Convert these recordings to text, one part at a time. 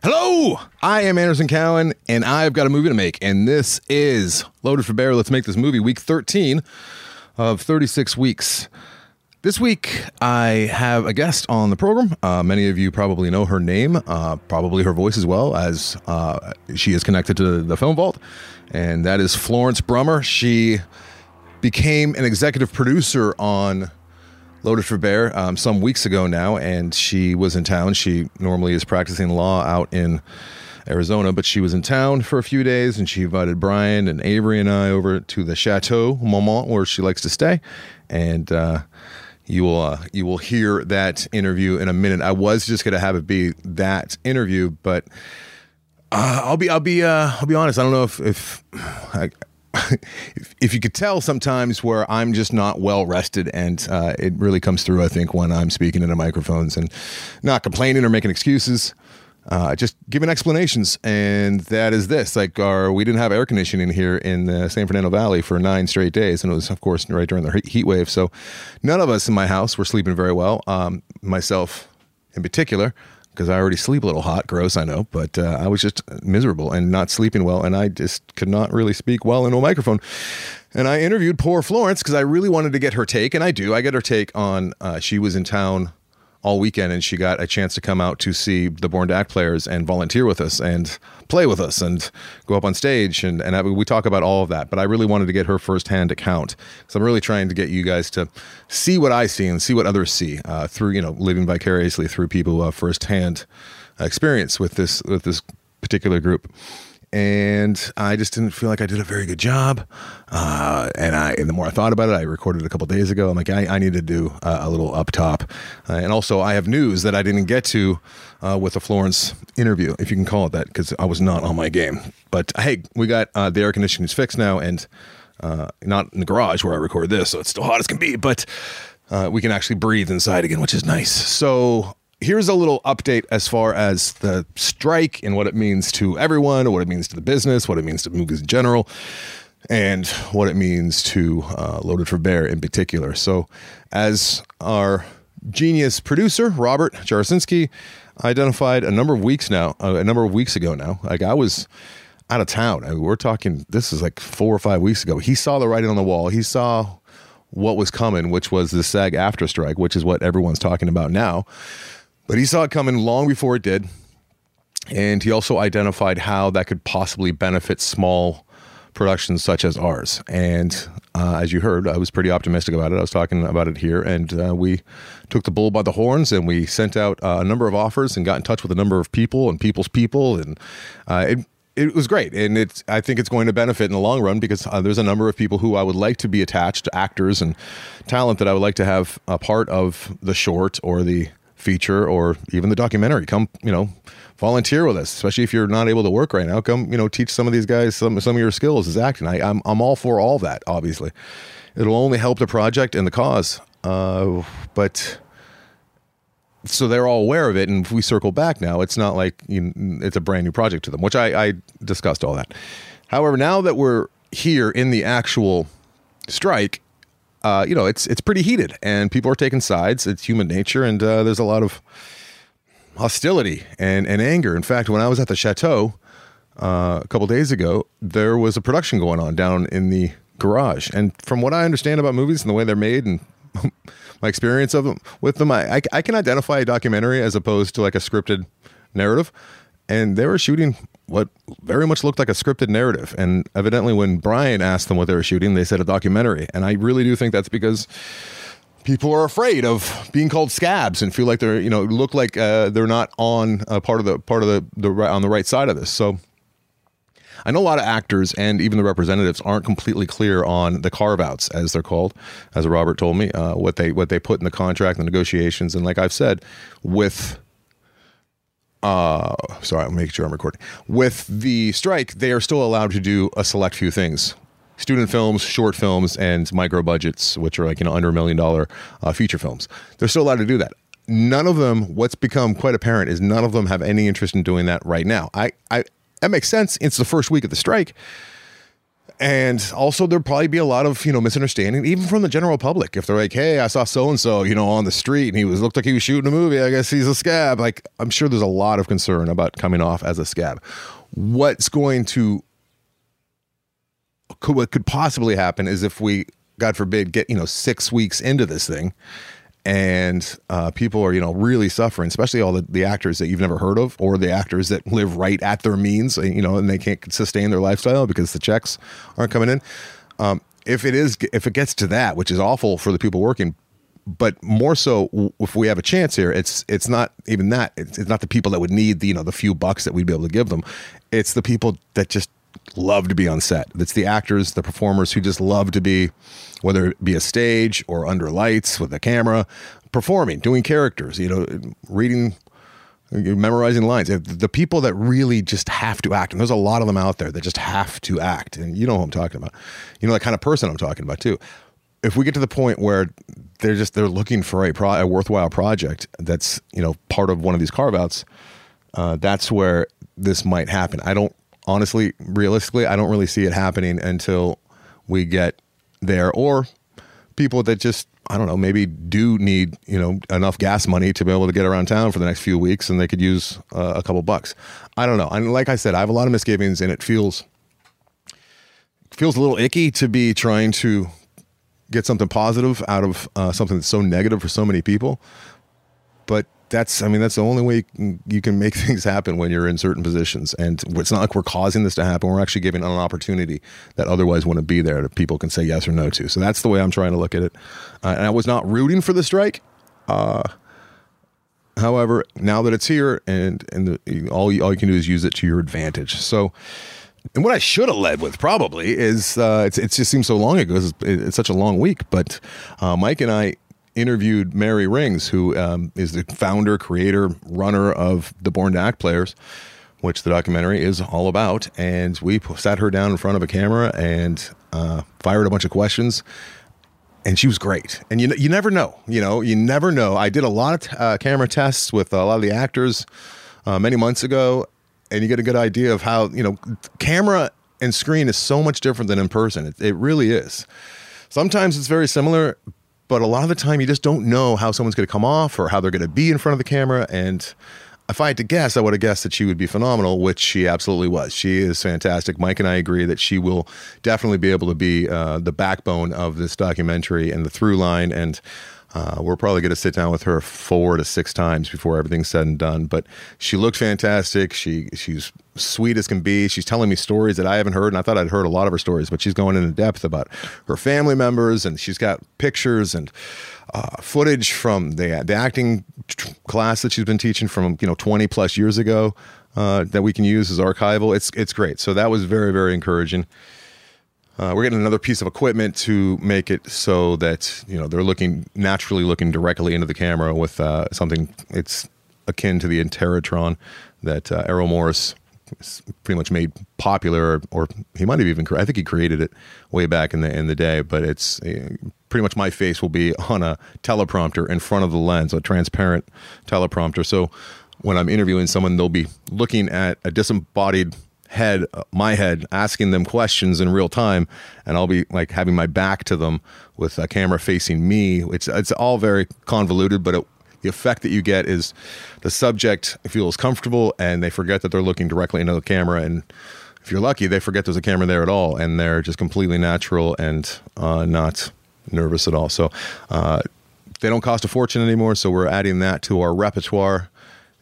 Hello, I am Anderson Cowan, and I've got a movie to make, and this is Loaded for Bear. Let's make this movie week 13 of 36 weeks. This week, I have a guest on the program. Uh, many of you probably know her name, uh, probably her voice as well, as uh, she is connected to the Film Vault, and that is Florence Bruemmer. She became an executive producer on Loaded for Bear um, some weeks ago now, and she was in town. She normally is practicing law out in Arizona, but she was in town for a few days, and she invited Brian and Avery and I over to the Chateau Marmont, where she likes to stay, and. Uh, you will uh, you will hear that interview in a minute. I was just going to have it be that interview, but uh, I'll be I'll be uh, I'll be honest. I don't know if if I, if you could tell sometimes where I'm just not well rested, and uh, it really comes through, I think, when I'm speaking into microphones and not complaining or making excuses, uh, just giving explanations. And that is this: like, our we didn't have air conditioning here in the San Fernando Valley for nine straight days, and it was, of course, right during the heat wave. So none of us in my house were sleeping very well. Um, myself, in particular because I already sleep a little hot. Gross, I know, but uh, I was just miserable and not sleeping well, and I just could not really speak well into a microphone. And I interviewed poor Florence because I really wanted to get her take, and I do. I get her take on. Uh, she was in town all weekend and she got a chance to come out to see the Born to Act players and volunteer with us and play with us and go up on stage and, and we talk about all of that. But I really wanted to get her firsthand account. So I'm really trying to get you guys to see what I see and see what others see uh, through, you know, living vicariously through people who have firsthand experience with this, with this particular group and I just didn't feel like I did a very good job. Uh, and I, and the more I thought about it, I recorded a couple days ago. I'm like, I, I need to do uh, a little up top, uh, and also I have news that I didn't get to uh, with the Florence interview, if you can call it that, because I was not on my game. But hey, we got uh, the air conditioning is fixed now, and uh, not in the garage where I record this, so it's still hot as can be, but. we can actually breathe inside again, which is nice. So here's a little update as far as the strike and what it means to everyone, what it means to the business, what it means to movies in general, and what it means to uh, Loaded for Bear in particular. So, as our genius producer Robert Jarasinski identified a number of weeks now, uh, a number of weeks ago now, like I was out of town. I mean, we're talking. This is like four or five weeks ago. He saw the writing on the wall. He saw what was coming, which was the SAG-AFTRA strike, which is what everyone's talking about now. But he saw it coming long before it did. And he also identified how that could possibly benefit small productions such as ours. And uh, as you heard, I was pretty optimistic about it. I was talking about it here, and uh, we took the bull by the horns and we sent out uh, a number of offers and got in touch with a number of people and people's people. And uh, it, it was great, and it's. I think it's going to benefit in the long run because uh, there's a number of people who I would like to be attached, actors and talent that I would like to have a part of the short or the feature or even the documentary. Come, you know, volunteer with us, especially if you're not able to work right now. Come, you know, teach some of these guys some some of your skills as acting. I, I'm I'm all for all that. Obviously, it'll only help the project and the cause. Uh, but so they're all aware of it, and if we circle back now, it's not like you know, it's a brand new project to them, which I, I discussed all that. However, now that we're here in the actual strike, uh, you know, it's it's pretty heated, and people are taking sides. It's human nature, and uh, there's a lot of hostility and and anger. In fact, when I was at the chateau uh, a couple days ago, there was a production going on down in the garage, and from what I understand about movies and the way they're made, and my experience of them with them, I, I, I can identify a documentary as opposed to like a scripted narrative. and they were shooting what very much looked like a scripted narrative. And evidently, when Brian asked them what they were shooting, they said a documentary. And I really do think that's because people are afraid of being called scabs and feel like they're you know look like uh, they're not on uh, part of the part of the the right on the right side of this. So. I know a lot of actors and even the representatives aren't completely clear on the carve outs, as they're called, as Robert told me, uh, what they what they put in the contract, the negotiations, and like I've said, with uh sorry i'm making sure i'm recording. With the strike they are still allowed to do a select few things. Student films short films and micro budgets which are like you know under a million dollar uh, feature films. They're still allowed to do that. None of them what's become quite apparent is none of them have any interest in doing that right now. I i that makes sense. It's the first week of the strike and also there'd probably be a lot of you know misunderstanding even from the general public. If they're like hey i saw so and so you know on the street and he was looked like he was shooting a movie i guess he's a scab. Like i'm sure there's a lot of concern about coming off as a scab. What's going to could, what could possibly happen is if we god forbid get you know six weeks into this thing and uh, people are you know really suffering especially all the, the actors that you've never heard of or the actors that live right at their means you know and they can't sustain their lifestyle because the checks aren't coming in. Um, if it is if it gets to that which is awful for the people working but more so if we have a chance here it's it's not even that. It's, it's not the people that would need the you know the few bucks that we'd be able to give them. It's the people that just love to be on set. It's the actors, the performers who just love to be, whether it be a stage or under lights with a camera, performing, doing characters, you know, reading, memorizing lines. The people that really just have to act, and there's a lot of them out there that just have to act. And you know who I'm talking about. You know the kind of person I'm talking about too. If we get to the point where they're just they're looking for a, pro, a worthwhile project that's you know part of one of these carve outs, uh, that's where this might happen. I don't honestly, realistically, I don't really see it happening until we get there or people that just I don't know, maybe do need you know enough gas money to be able to get around town for the next few weeks, and they could use uh, a couple bucks. I don't know. And like I said, I have a lot of misgivings, and it feels feels a little icky to be trying to get something positive out of uh, something that's so negative for so many people. But that's I mean that's the only way you can, make things happen when you're in certain positions. And it's not like we're causing this to happen. We're actually giving an opportunity that otherwise wouldn't be there that people can say yes or no to. So that's the way I'm trying to look at it. Uh, and I was not rooting for the strike. Uh, however now that it's here and and the, all you, all you can do is use it to your advantage. So and what I should have led with probably is uh, it's, it just seems so long ago. It's, it's such a long week, but uh, Mike and I interviewed Mary Rings, who um, is the founder, creator, runner of the Born to Act Players, which the documentary is all about. And we sat her down in front of a camera and uh, fired a bunch of questions. And she was great. And you you never know, you know, you never know. I did a lot of uh, camera tests with a lot of the actors uh, many months ago, and you get a good idea of how you know camera and screen is so much different than in person. It, it really is. Sometimes it's very similar, but a lot of the time you just don't know how someone's going to come off or how they're going to be in front of the camera and if I had to guess, I would have guessed that she would be phenomenal, which she absolutely was. She is fantastic. Mike and I agree that she will definitely be able to be uh, the backbone of this documentary and the through line. And uh, we're probably going to sit down with her four to six times before everything's said and done. But she looked fantastic. She she's sweet as can be. She's telling me stories that I haven't heard, and I thought I'd heard a lot of her stories, but she's going into depth about her family members, and she's got pictures and uh, footage from the the acting class that she's been teaching from you know 20 plus years ago uh, that we can use as archival. It's it's great. So that was very very encouraging. Uh, we're getting another piece of equipment to make it so that you know they're looking naturally looking directly into the camera with uh, something it's akin to the Interrotron that uh, Errol Morris pretty much made popular, or, or, he might have even I think he created it way back in the in the day. But it's uh, pretty much my face will be on a teleprompter in front of the lens, a transparent teleprompter. So when I'm interviewing someone, they'll be looking at a disembodied head, my head, asking them questions in real time, and I'll be like having my back to them with a camera facing me. It's it's all very convoluted, but it, the effect that you get is the subject feels comfortable and they forget that they're looking directly into the camera and if you're lucky they forget there's a camera there at all and they're just completely natural and uh, not nervous at all. So uh, they don't cost a fortune anymore so we're adding that to our repertoire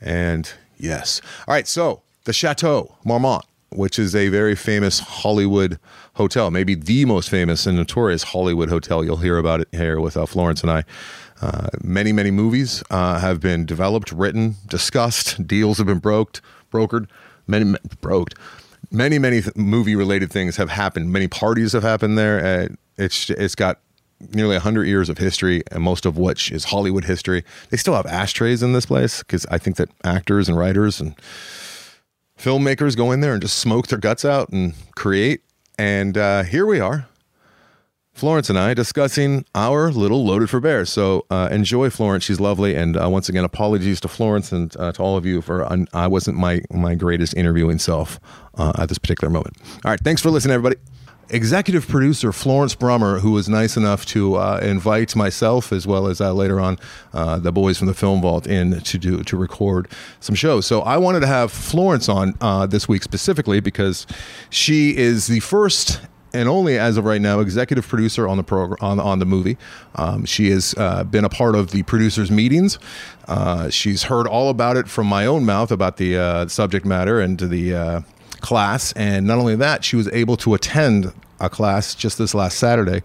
and yes. All right so the Chateau Marmont, which is a very famous Hollywood hotel, maybe the most famous and notorious Hollywood hotel. You'll hear about it here with uh, Florence and I. Uh, many, many movies uh, have been developed, written, discussed. Deals have been broked, brokered, many broked. Many, many th- movie-related things have happened. Many parties have happened there. Uh, it's it's got nearly 100 years of history, and most of which is Hollywood history. They still have ashtrays in this place because I think that actors and writers and filmmakers go in there and just smoke their guts out and create. And uh, here we are, Florence and I discussing our little Loaded for Bears. So uh, enjoy Florence; she's lovely. And uh, once again, apologies to Florence and uh, to all of you for I wasn't my my greatest interviewing self uh, at this particular moment. All right, thanks for listening, everybody. Executive producer Florence Bruemmer, who was nice enough to uh, invite myself as well as uh, later on the boys from the Film Vault in to do to record some shows. So I wanted to have Florence on this week specifically because she is the first and only as of right now executive producer on the program on, on the movie. Um, she has uh, been a part of the producers' meetings. Uh, she's heard all about it from my own mouth about the uh, subject matter and the uh, class. And not only that, she was able to attend a class just this last Saturday,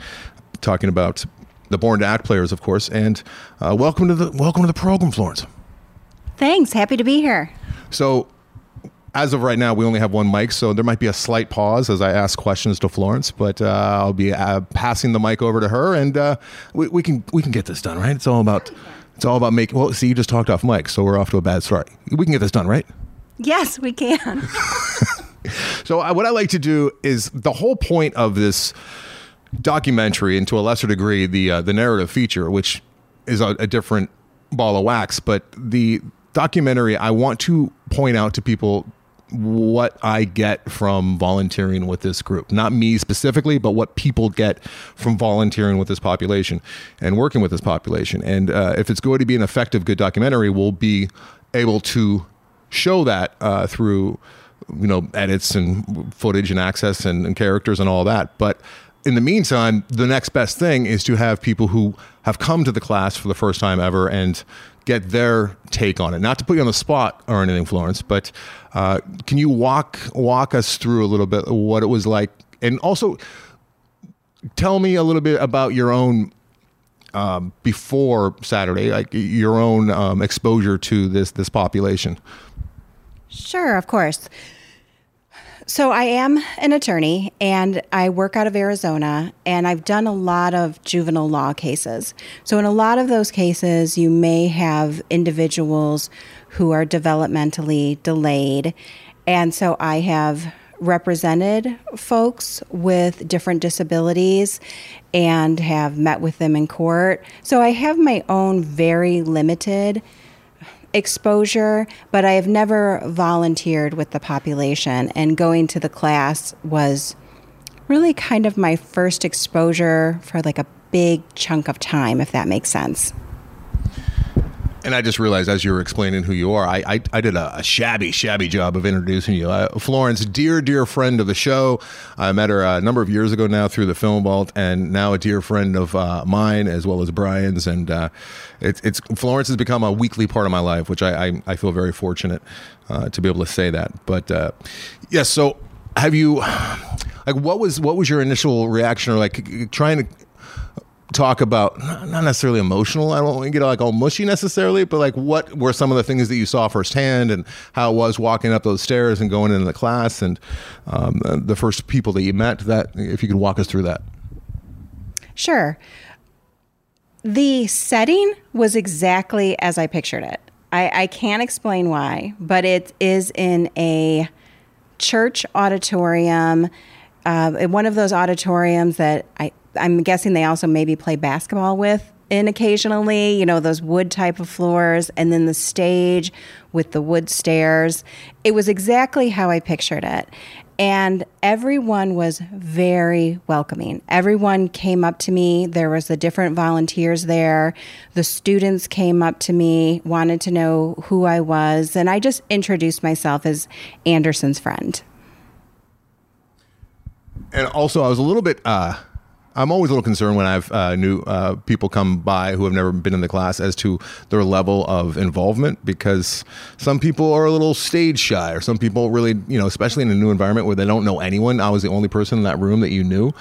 talking about the Born to Act players, of course. And uh, welcome to the welcome to the program, Florence. Thanks. Happy to be here. So as of right now, we only have one mic, so there might be a slight pause as I ask questions to Florence. But uh, I'll be uh, passing the mic over to her, and uh, we, we, can we can get this done, right? It's all about it's all about making. Well, see, you just talked off mic, so we're off to a bad start. We can get this done, right? Yes, we can. so I, what I like to do is the whole point of this documentary, and to a lesser degree, the uh, the narrative feature, which is a, a different ball of wax, but the documentary, I want to point out to people what I get from volunteering with this group. Not me specifically, but what people get from volunteering with this population and working with this population. And uh, if it's going to be an effective, good documentary, we'll be able to show that uh, through you know edits and footage and access and, and characters and all that. But in the meantime, the next best thing is to have people who have come to the class for the first time ever and get their take on it. Not to put you on the spot or anything, Florence, but uh, can you walk walk us through a little bit what it was like, and also tell me a little bit about your own um, before Saturday, like your own um, exposure to this this population. Sure, of course. So I am an attorney and I work out of Arizona and I've done a lot of juvenile law cases. So in a lot of those cases you may have individuals who are developmentally delayed and so I have represented folks with different disabilities and have met with them in court. So I have my own very limited exposure, but I have never volunteered with the population. And going to the class was really kind of my first exposure for like a big chunk of time, if that makes sense. And I just realized as you were explaining who you are, I I, I did a, a, shabby, shabby job of introducing you. Uh, Florence, dear, dear friend of the show. I met her a number of years ago now through the Film Vault, and now a dear friend of uh, mine as well as Brian's. And uh, it's it's Florence has become a weekly part of my life, which I I, I feel very fortunate uh, to be able to say that. But uh, yes, yeah, so have you like what was what was your initial reaction or like trying to talk about not necessarily emotional. I don't want to get like all mushy necessarily, but like what were some of the things that you saw firsthand and how it was walking up those stairs and going into the class and um, the first people that you met. That if you could walk us through that. Sure. The setting was exactly as I pictured it. I, I can't explain why, but it is in a church auditorium. Uh, one of those auditoriums that I, I'm guessing they also maybe play basketball with in occasionally, you know, those wood type of floors, and then the stage with the wood stairs. It was exactly how I pictured it. And everyone was very welcoming. Everyone came up to me. There was the different volunteers there. The students came up to me, wanted to know who I was, and I just introduced myself as Anderson's friend. And also, I was a little bit uh, I'm always a little concerned when I've uh, new uh, people come by who have never been in the class as to their level of involvement because some people are a little stage shy or some people really, you know, especially in a new environment where they don't know anyone. I was the only person in that room that you knew.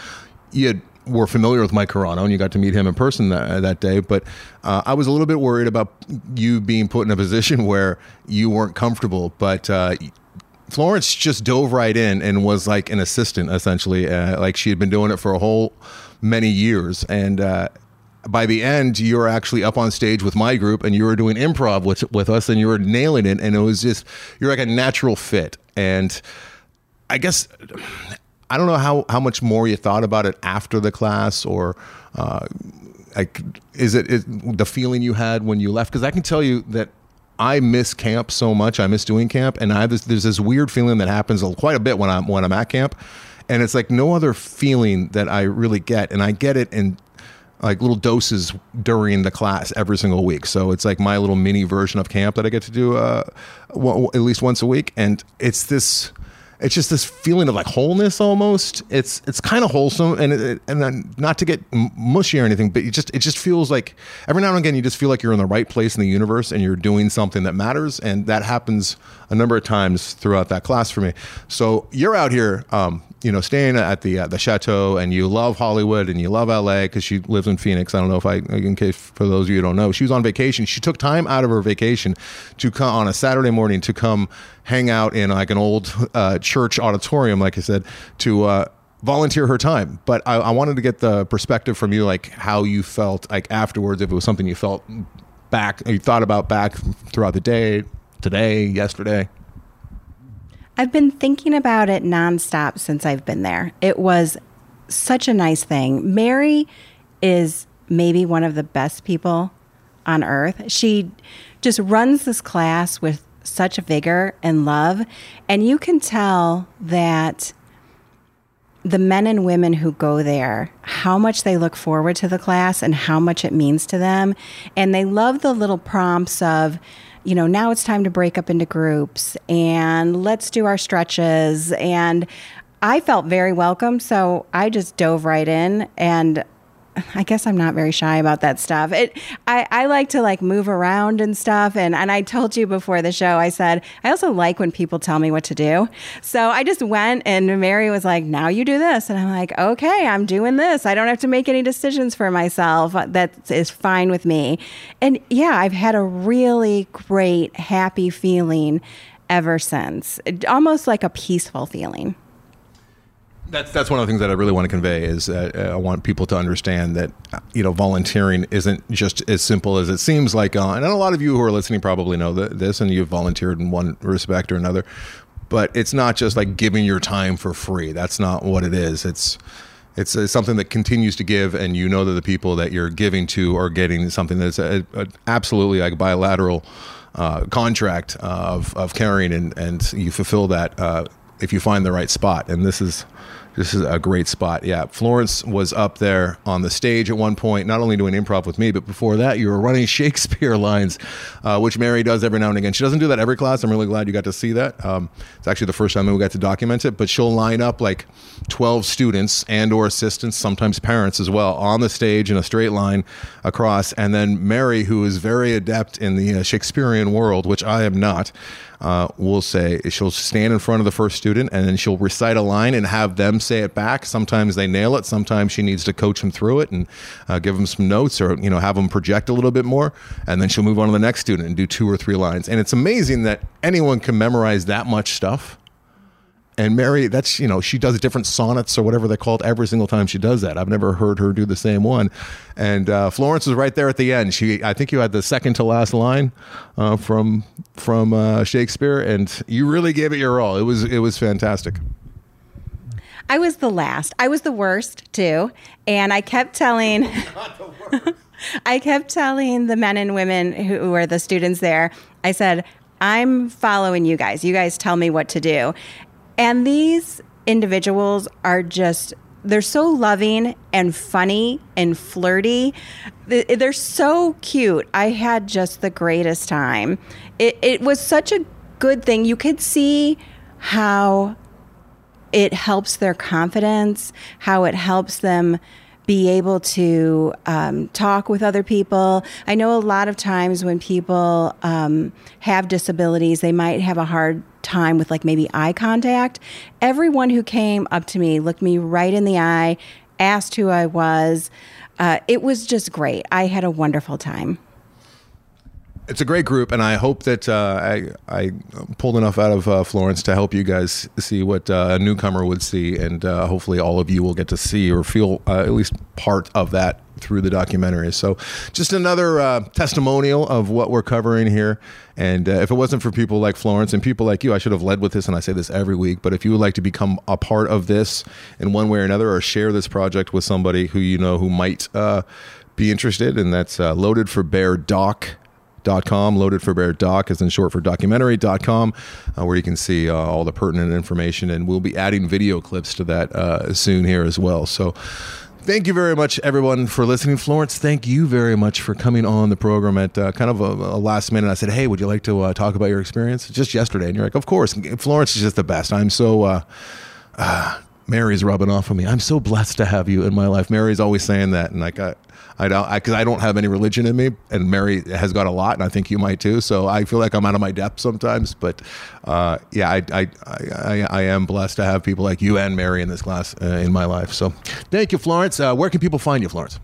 You had, were familiar with Mike Carano and you got to meet him in person that, that day, but uh, I was a little bit worried about you being put in a position where you weren't comfortable. But uh, Florence just dove right in and was like an assistant essentially, uh, like she had been doing it for a whole many years. And uh, by the end, you were actually up on stage with my group, and you were doing improv with with us, and you were nailing it. And it was just you're like a natural fit. And I guess I don't know how how much more you thought about it after the class or. Uh, like, is it is the feeling you had when you left? Because I can tell you that I miss camp so much. I miss doing camp, and I have this, there's this weird feeling that happens quite a bit when I'm when I'm at camp, and it's like no other feeling that I really get, and I get it in like little doses during the class every single week. So it's like my little mini version of camp that I get to do uh, at least once a week, and it's this it's just this feeling of like wholeness almost. It's it's kind of wholesome and it, and not to get mushy or anything, but it just it just feels like every now and again you just feel like you're in the right place in the universe and you're doing something that matters, and that happens a number of times throughout that class for me. So you're out here, um, you know, staying at the uh, the chateau, and you love Hollywood and you love LA because she lives in Phoenix. I don't know if I, in case for those of you who don't know, she was on vacation. She took time out of her vacation to come on a Saturday morning to come hang out in like an old uh, church auditorium, like I said, to. Uh, volunteer her time but I, I wanted to get the perspective from you like how you felt like afterwards if it was something you felt back you thought about back throughout the day today yesterday I've been thinking about it nonstop since I've been there. It was such a nice thing. Mary is maybe one of the best people on earth. She just runs this class with such vigor and love. And you can tell that the men and women who go there, how much they look forward to the class and how much it means to them. And they love the little prompts of, you know, now it's time to break up into groups and let's do our stretches. And I felt very welcome. So I just dove right in and I guess I'm not very shy about that stuff. It I, I like to like move around and stuff and, and I told you before the show, I said, I also like when people tell me what to do. So I just went and Mary was like, now you do this. And I'm like, okay, I'm doing this. I don't have to make any decisions for myself. That is fine with me. And yeah, I've had a really great, happy feeling ever since. Almost like a peaceful feeling. That's that's one of the things that I really want to convey is uh, I want people to understand that you know volunteering isn't just as simple as it seems like. Uh, and a lot of you who are listening probably know this, and you've volunteered in one respect or another. But it's not just like giving your time for free. That's not what it is. It's it's, it's something that continues to give, and you know that the people that you're giving to are getting something that's a, a absolutely like bilateral uh, contract of of caring, and and you fulfill that uh, if you find the right spot. And this is this is a great spot. Yeah, Florence was up there on the stage at one point, not only doing improv with me, but before that, you were running Shakespeare lines, uh, which Mary does every now and again. She doesn't do that every class. I'm really glad you got to see that. Um, it's actually the first time we got to document it. But she'll line up like 12 students and or assistants, sometimes parents as well, on the stage in a straight line across, and then Mary, who is very adept in the uh, Shakespearean world, which I am not uh, will say she'll stand in front of the first student and then she'll recite a line and have them say it back. Sometimes they nail it. Sometimes she needs to coach them through it and uh, give them some notes or you know have them project a little bit more. And then she'll move on to the next student and do two or three lines. And it's amazing that anyone can memorize that much stuff and Mary, that's you know, she does different sonnets or whatever they call it every single time she does that. I've never heard her do the same one. And uh, Florence was right there at the end. She, I think you had the second to last line uh, from from uh, Shakespeare, and you really gave it your all. It was it was fantastic. I was the last. I was the worst too, and I kept telling. I kept telling the men and women who were the students there. I said, I'm following you guys. You guys tell me what to do. And these individuals are just they're so loving and funny and flirty. They're so cute. I had just the greatest time. It, it was such a good thing. You could see how it helps their confidence, how it helps them be able to um, talk with other people. I know a lot of times when people um, have disabilities, they might have a hard time with like maybe eye contact. Everyone who came up to me looked me right in the eye, asked who I was. Uh, it was just great. I had a wonderful time. It's a great group, and I hope that uh, I I pulled enough out of uh, Florence to help you guys see what uh, a newcomer would see, and uh, hopefully all of you will get to see or feel uh, at least part of that through the documentary. So, just another uh, testimonial of what we're covering here. And if it wasn't for people like Florence and people like you, I should have led with this, and I say this every week. But if you would like to become a part of this in one way or another, or share this project with somebody who you know who might be interested, and that's loaded for bear doc com loaded for bear doc is in short for documentary.com uh, where you can see uh, all the pertinent information and we'll be adding video clips to that uh, soon here as well. So thank you very much everyone for listening. Florence thank you very much for coming on the program at uh, kind of a, a, last minute. I said hey would you like to uh, talk about your experience? Just yesterday and you're like of course florence is just the best. I'm so uh, Mary's rubbing off on me. I'm so blessed to have you in my life. Mary's always saying that, and like I, I don't, because I, I, don't have any religion in me, and Mary has got a lot, and I think you might too. So I feel like I'm out of my depth sometimes, but uh, yeah, I, I, I, I, am blessed to have people like you and Mary in this class uh, in my life. So thank you, Florence. Uh, where can people find you, Florence?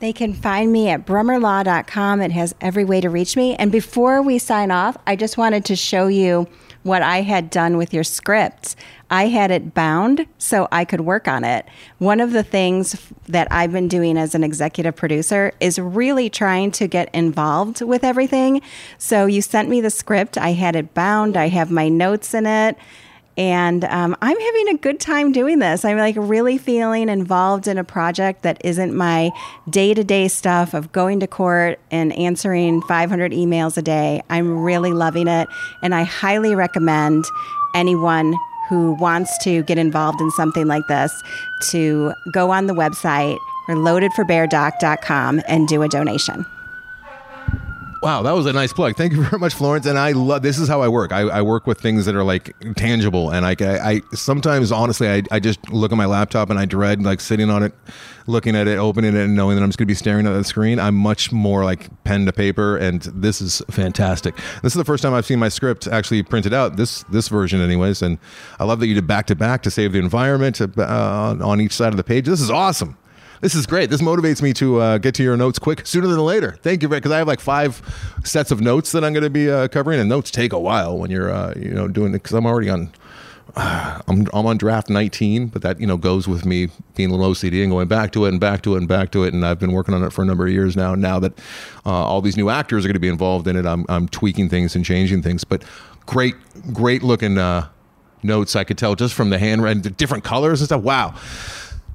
They can find me at brummerlaw.com. It has every way to reach me. And before we sign off, I just wanted to show you what I had done with your script. I had it bound so I could work on it. One of the things that I've been doing as an executive producer is really trying to get involved with everything. So you sent me the script, I had it bound, I have my notes in it. And um, I'm having a good time doing this. I'm like really feeling involved in a project that isn't my day to day stuff of going to court and answering 500 emails a day. I'm really loving it. And I highly recommend anyone who wants to get involved in something like this to go on the website or and do a donation. Wow, that was a nice plug. Thank you very much, Florence. And I love this is how I work. I, I work with things that are like tangible, and I, I, I sometimes honestly I, I just look at my laptop and I dread like sitting on it, looking at it, opening it, and knowing that I'm just going to be staring at the screen. I'm much more like pen to paper, and this is fantastic. This is the first time I've seen my script actually printed out. This this version, anyways, and I love that you did back to back to save the environment uh, on each side of the page. This is awesome. This is great. This motivates me to uh, get to your notes quick, sooner than later. Thank you, Rick, because I have like five sets of notes that I'm going to be uh, covering, and notes take a while when you're, uh, you know, doing it. Because I'm already on, I'm, I'm on draft 19, but that you know goes with me being a little OCD and going back to it and back to it and back to it. And I've been working on it for a number of years now. Now that uh, all these new actors are going to be involved in it, I'm, I'm tweaking things and changing things. But great, great looking uh, notes. I could tell just from the handwriting, the different colors and stuff. Wow.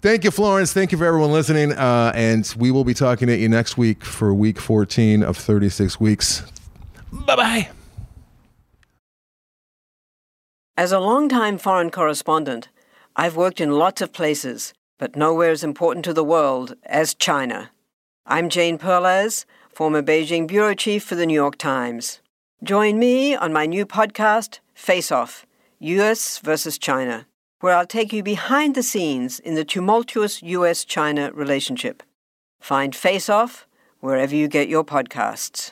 Thank you, Florence. Thank you for everyone listening. Uh, and we will be talking to you next week for week 14 of 36 weeks. Bye bye. As a long-time foreign correspondent, I've worked in lots of places, but nowhere as important to the world as China. I'm Jane Perlez, former Beijing bureau chief for the New York Times. Join me on my new podcast, Face Off US versus China where I'll take you behind the scenes in the tumultuous US China relationship. Find Face Off wherever you get your podcasts.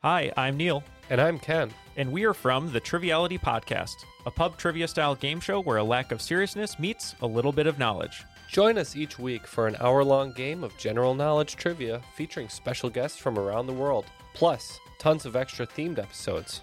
Hi, I'm Neil. And I'm Ken. And we are from the Triviality Podcast, a pub trivia style game show where a lack of seriousness meets a little bit of knowledge. Join us each week for an hour long game of general knowledge trivia featuring special guests from around the world, plus tons of extra themed episodes.